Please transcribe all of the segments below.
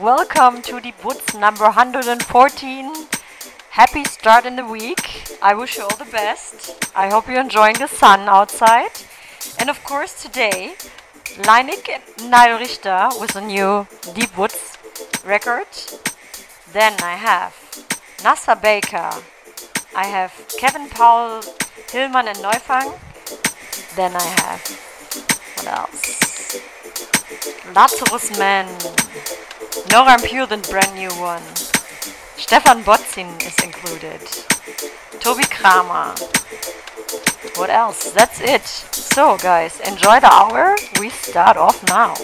welcome to Deep Woods number 114. Happy start in the week. I wish you all the best. I hope you're enjoying the sun outside. And of course today, Leinik and Nile Richter with a new Deep Woods record. Then I have Nasa Baker. I have Kevin Powell, Hillman and Neufang. Then I have, what else? Lazarus. No Pure, the brand new one. Stefan Bodzin is included. Toby Kramer. What else? That's it. So, guys, enjoy the hour. We start off now.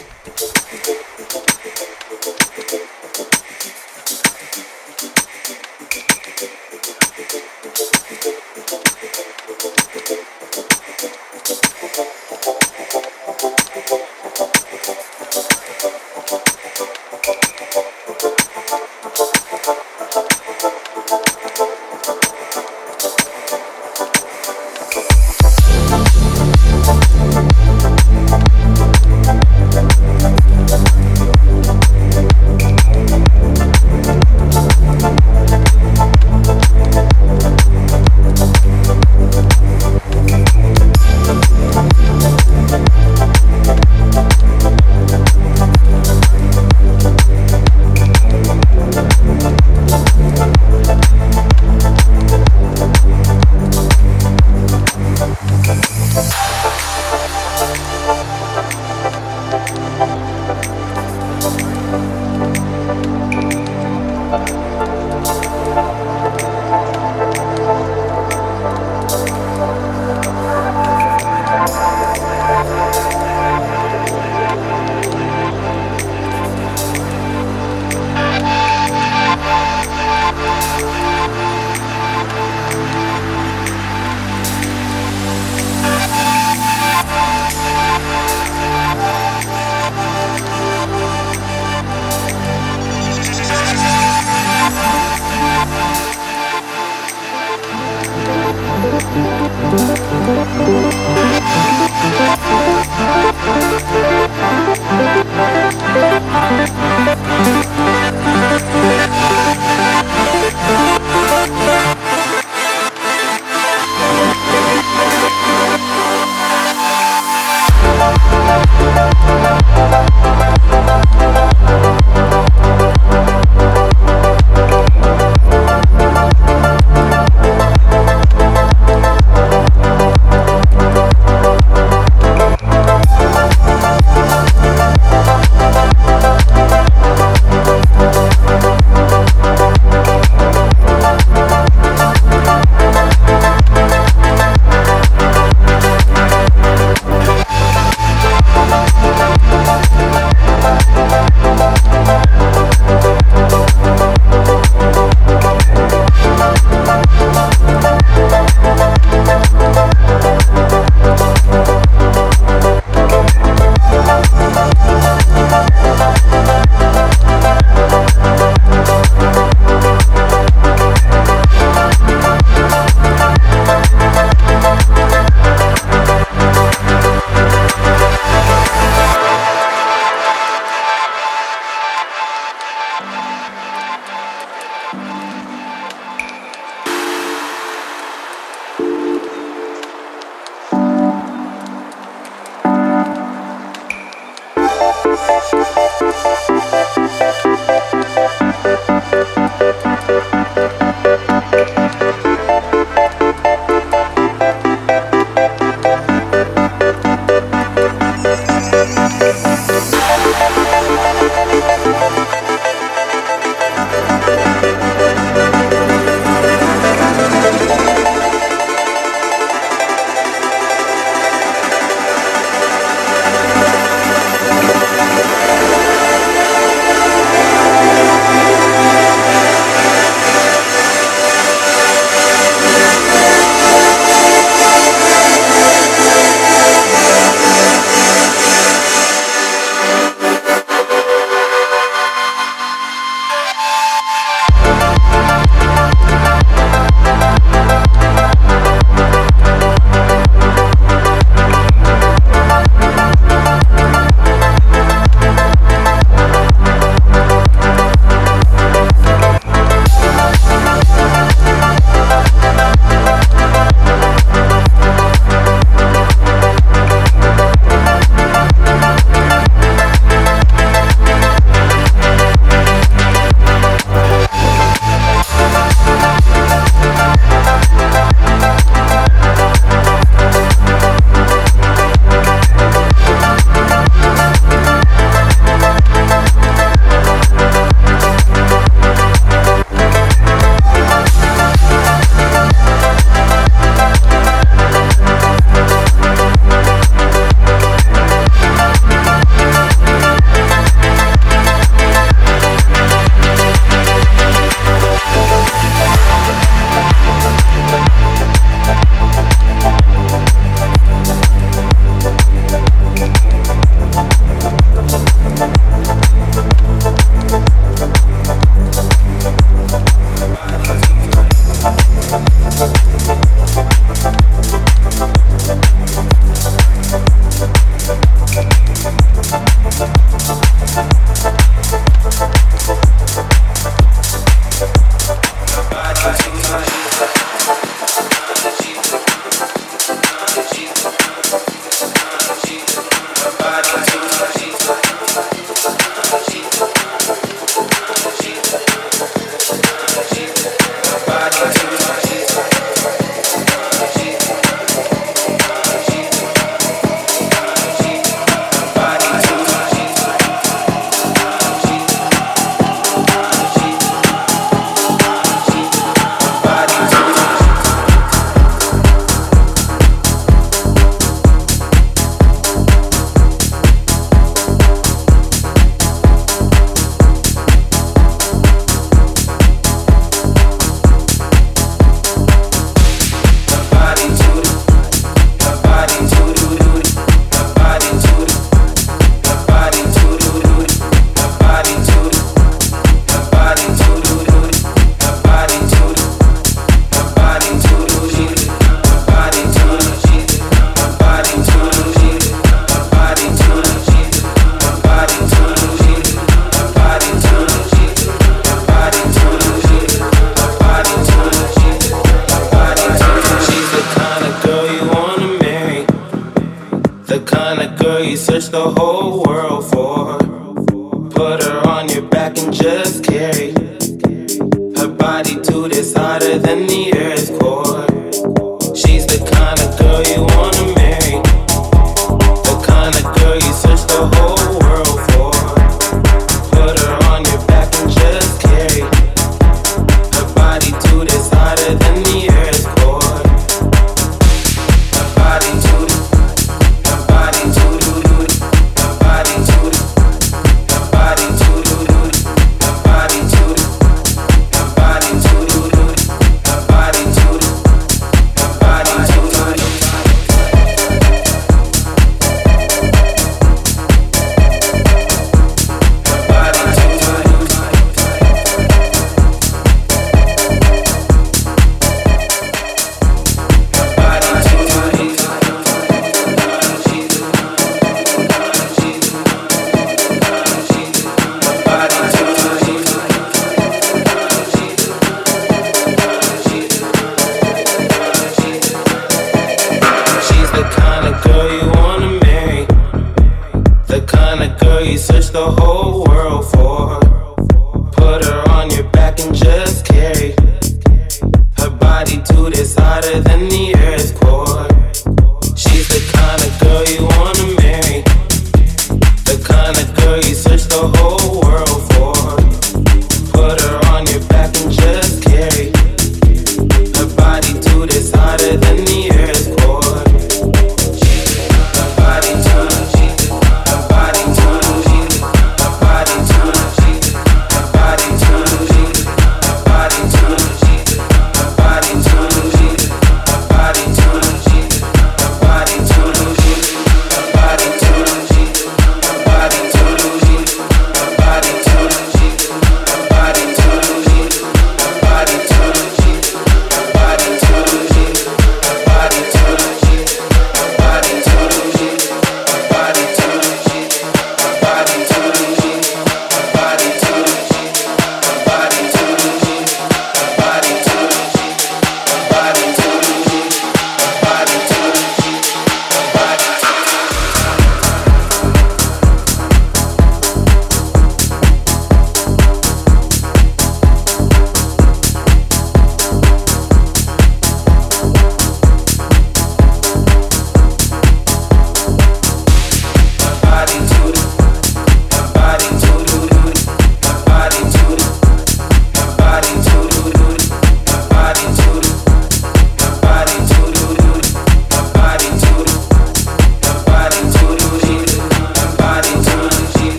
the whole world for